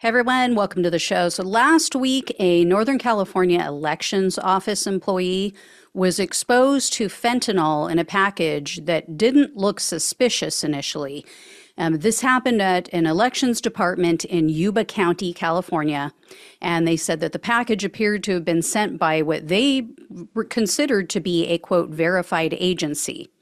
Hey everyone, welcome to the show. So last week, a Northern California elections office employee was exposed to fentanyl in a package that didn't look suspicious initially. Um, this happened at an elections department in Yuba County, California, and they said that the package appeared to have been sent by what they considered to be a quote verified agency.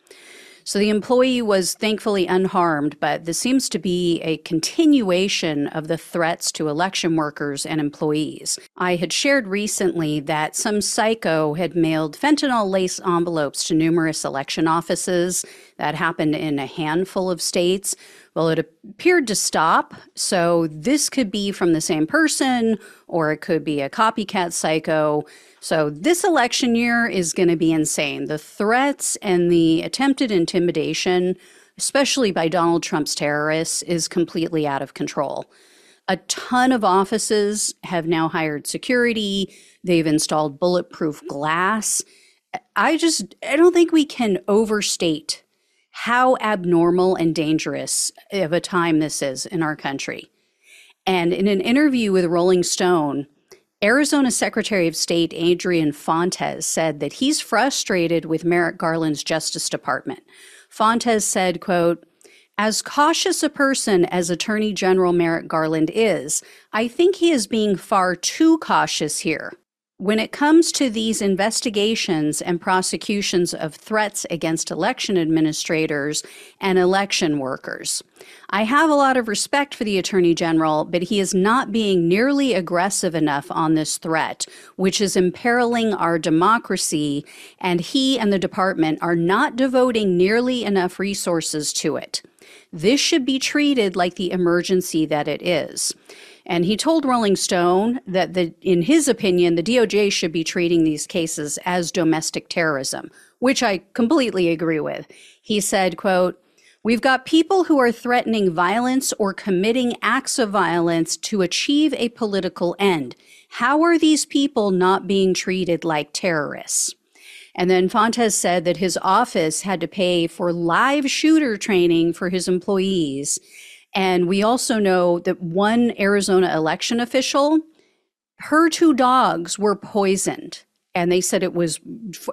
So the employee was thankfully unharmed, but this seems to be a continuation of the threats to election workers and employees. I had shared recently that some psycho had mailed fentanyl lace envelopes to numerous election offices. That happened in a handful of states. Well, it appeared to stop. So this could be from the same person, or it could be a copycat psycho. So, this election year is going to be insane. The threats and the attempted intimidation, especially by Donald Trump's terrorists, is completely out of control. A ton of offices have now hired security, they've installed bulletproof glass. I just I don't think we can overstate how abnormal and dangerous of a time this is in our country. And in an interview with Rolling Stone, Arizona Secretary of State Adrian Fontes said that he's frustrated with Merrick Garland's Justice Department. Fontes said, quote, as cautious a person as Attorney General Merrick Garland is, I think he is being far too cautious here. When it comes to these investigations and prosecutions of threats against election administrators and election workers, I have a lot of respect for the Attorney General, but he is not being nearly aggressive enough on this threat, which is imperiling our democracy, and he and the department are not devoting nearly enough resources to it. This should be treated like the emergency that it is. And he told Rolling Stone that the, in his opinion, the DOJ should be treating these cases as domestic terrorism, which I completely agree with. He said, quote, We've got people who are threatening violence or committing acts of violence to achieve a political end. How are these people not being treated like terrorists? And then Fontes said that his office had to pay for live shooter training for his employees and we also know that one Arizona election official, her two dogs were poisoned, and they said it was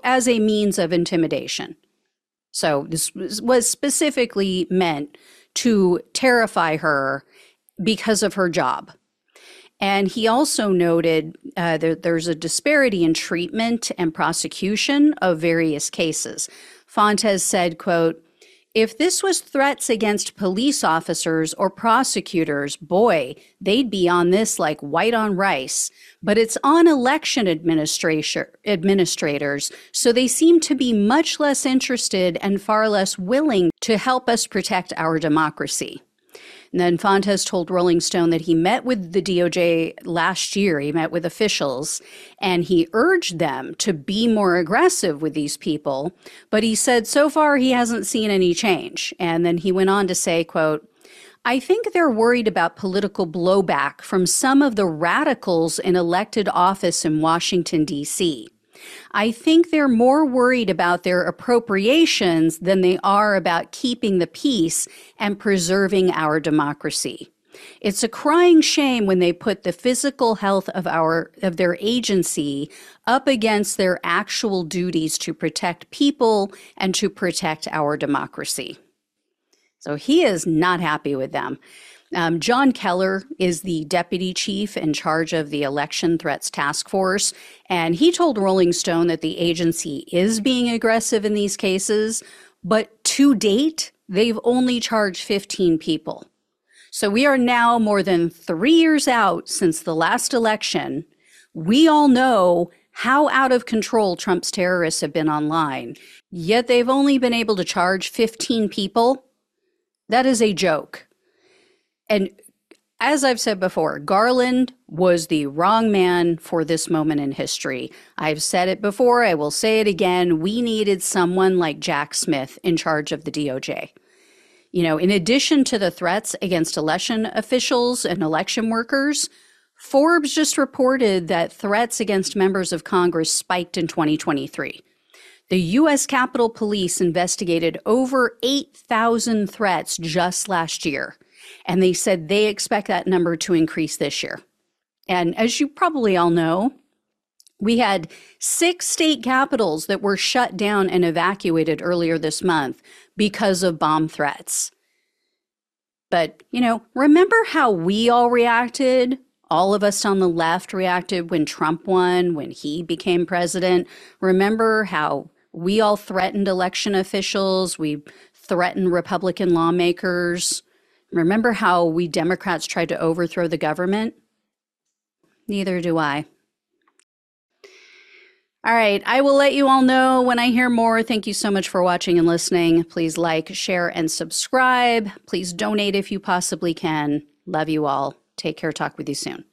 as a means of intimidation. So this was specifically meant to terrify her because of her job. And he also noted uh, that there's a disparity in treatment and prosecution of various cases. Fontes said, quote, if this was threats against police officers or prosecutors, boy, they'd be on this like white on rice. But it's on election administrators, so they seem to be much less interested and far less willing to help us protect our democracy. And then Fontes told Rolling Stone that he met with the DOJ last year. He met with officials and he urged them to be more aggressive with these people. But he said so far he hasn't seen any change. And then he went on to say, quote, I think they're worried about political blowback from some of the radicals in elected office in Washington, D.C. I think they're more worried about their appropriations than they are about keeping the peace and preserving our democracy. It's a crying shame when they put the physical health of our of their agency up against their actual duties to protect people and to protect our democracy. So he is not happy with them. Um, John Keller is the deputy chief in charge of the Election Threats Task Force, and he told Rolling Stone that the agency is being aggressive in these cases, but to date, they've only charged 15 people. So we are now more than three years out since the last election. We all know how out of control Trump's terrorists have been online, yet they've only been able to charge 15 people. That is a joke. And as I've said before, Garland was the wrong man for this moment in history. I've said it before, I will say it again. We needed someone like Jack Smith in charge of the DOJ. You know, in addition to the threats against election officials and election workers, Forbes just reported that threats against members of Congress spiked in 2023. The U.S. Capitol Police investigated over 8,000 threats just last year. And they said they expect that number to increase this year. And as you probably all know, we had six state capitals that were shut down and evacuated earlier this month because of bomb threats. But, you know, remember how we all reacted? All of us on the left reacted when Trump won, when he became president. Remember how we all threatened election officials? We threatened Republican lawmakers. Remember how we Democrats tried to overthrow the government? Neither do I. All right. I will let you all know when I hear more. Thank you so much for watching and listening. Please like, share, and subscribe. Please donate if you possibly can. Love you all. Take care. Talk with you soon.